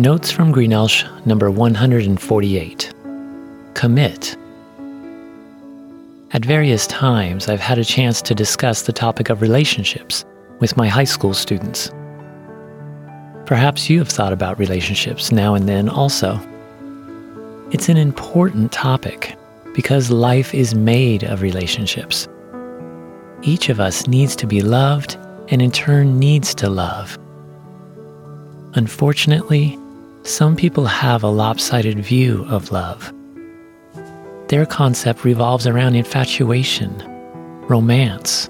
Notes from Greenelsh number 148. Commit. At various times, I've had a chance to discuss the topic of relationships with my high school students. Perhaps you have thought about relationships now and then also. It's an important topic because life is made of relationships. Each of us needs to be loved and in turn needs to love. Unfortunately, some people have a lopsided view of love. Their concept revolves around infatuation, romance,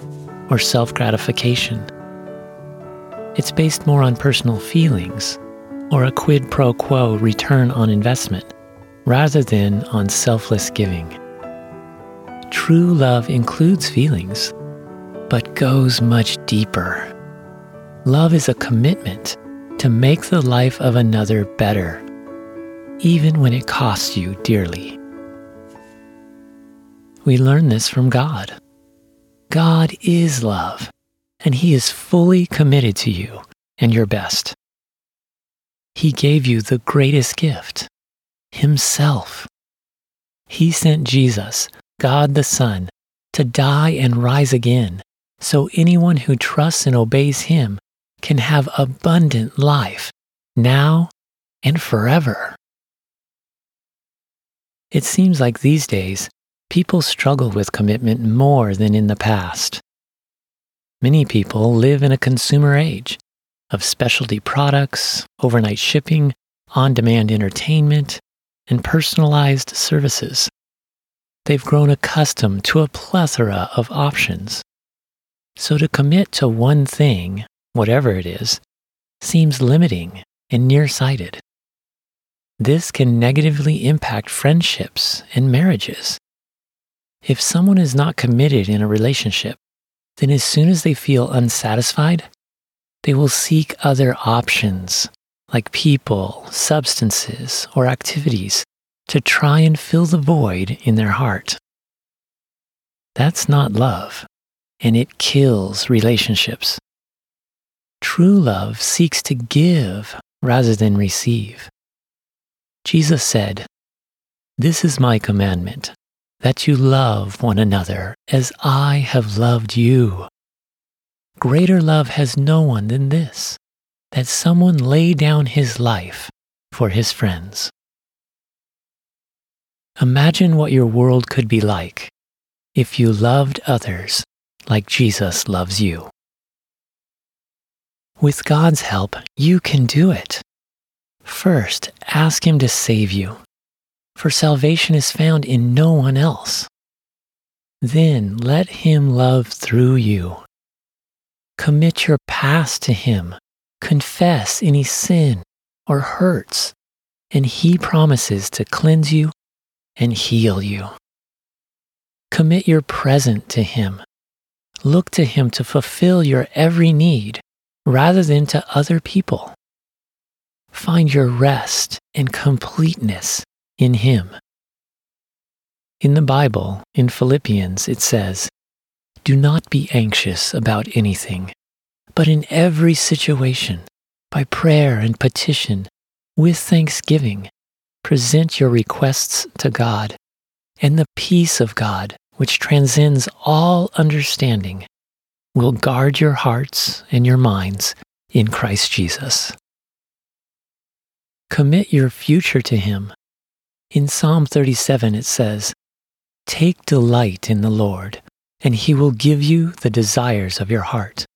or self gratification. It's based more on personal feelings or a quid pro quo return on investment rather than on selfless giving. True love includes feelings, but goes much deeper. Love is a commitment to make the life of another better, even when it costs you dearly. We learn this from God. God is love, and He is fully committed to you and your best. He gave you the greatest gift, Himself. He sent Jesus, God the Son, to die and rise again so anyone who trusts and obeys Him can have abundant life now and forever. It seems like these days, people struggle with commitment more than in the past. Many people live in a consumer age of specialty products, overnight shipping, on demand entertainment, and personalized services. They've grown accustomed to a plethora of options. So to commit to one thing whatever it is, seems limiting and nearsighted. This can negatively impact friendships and marriages. If someone is not committed in a relationship, then as soon as they feel unsatisfied, they will seek other options like people, substances, or activities to try and fill the void in their heart. That's not love, and it kills relationships. True love seeks to give rather than receive. Jesus said, This is my commandment, that you love one another as I have loved you. Greater love has no one than this, that someone lay down his life for his friends. Imagine what your world could be like if you loved others like Jesus loves you. With God's help, you can do it. First, ask Him to save you, for salvation is found in no one else. Then let Him love through you. Commit your past to Him, confess any sin or hurts, and He promises to cleanse you and heal you. Commit your present to Him. Look to Him to fulfill your every need rather than to other people. Find your rest and completeness in Him. In the Bible, in Philippians, it says, Do not be anxious about anything, but in every situation, by prayer and petition, with thanksgiving, present your requests to God, and the peace of God, which transcends all understanding, will guard your hearts and your minds in Christ Jesus. Commit your future to Him. In Psalm 37, it says, Take delight in the Lord, and He will give you the desires of your heart.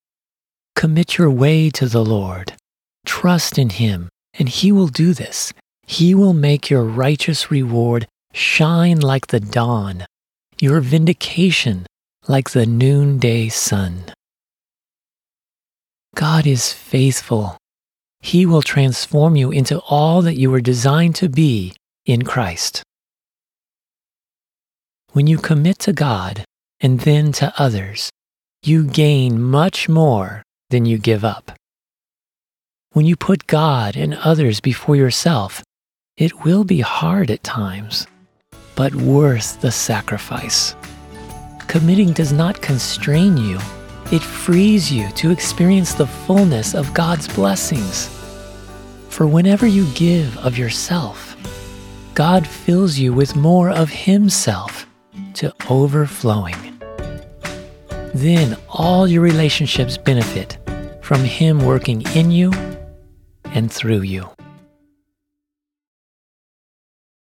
Commit your way to the Lord. Trust in Him, and He will do this. He will make your righteous reward shine like the dawn, your vindication like the noonday sun. God is faithful. He will transform you into all that you were designed to be in Christ. When you commit to God and then to others, you gain much more than you give up. When you put God and others before yourself, it will be hard at times, but worth the sacrifice. Committing does not constrain you, it frees you to experience the fullness of God's blessings. For whenever you give of yourself, God fills you with more of Himself to overflowing. Then all your relationships benefit from Him working in you and through you.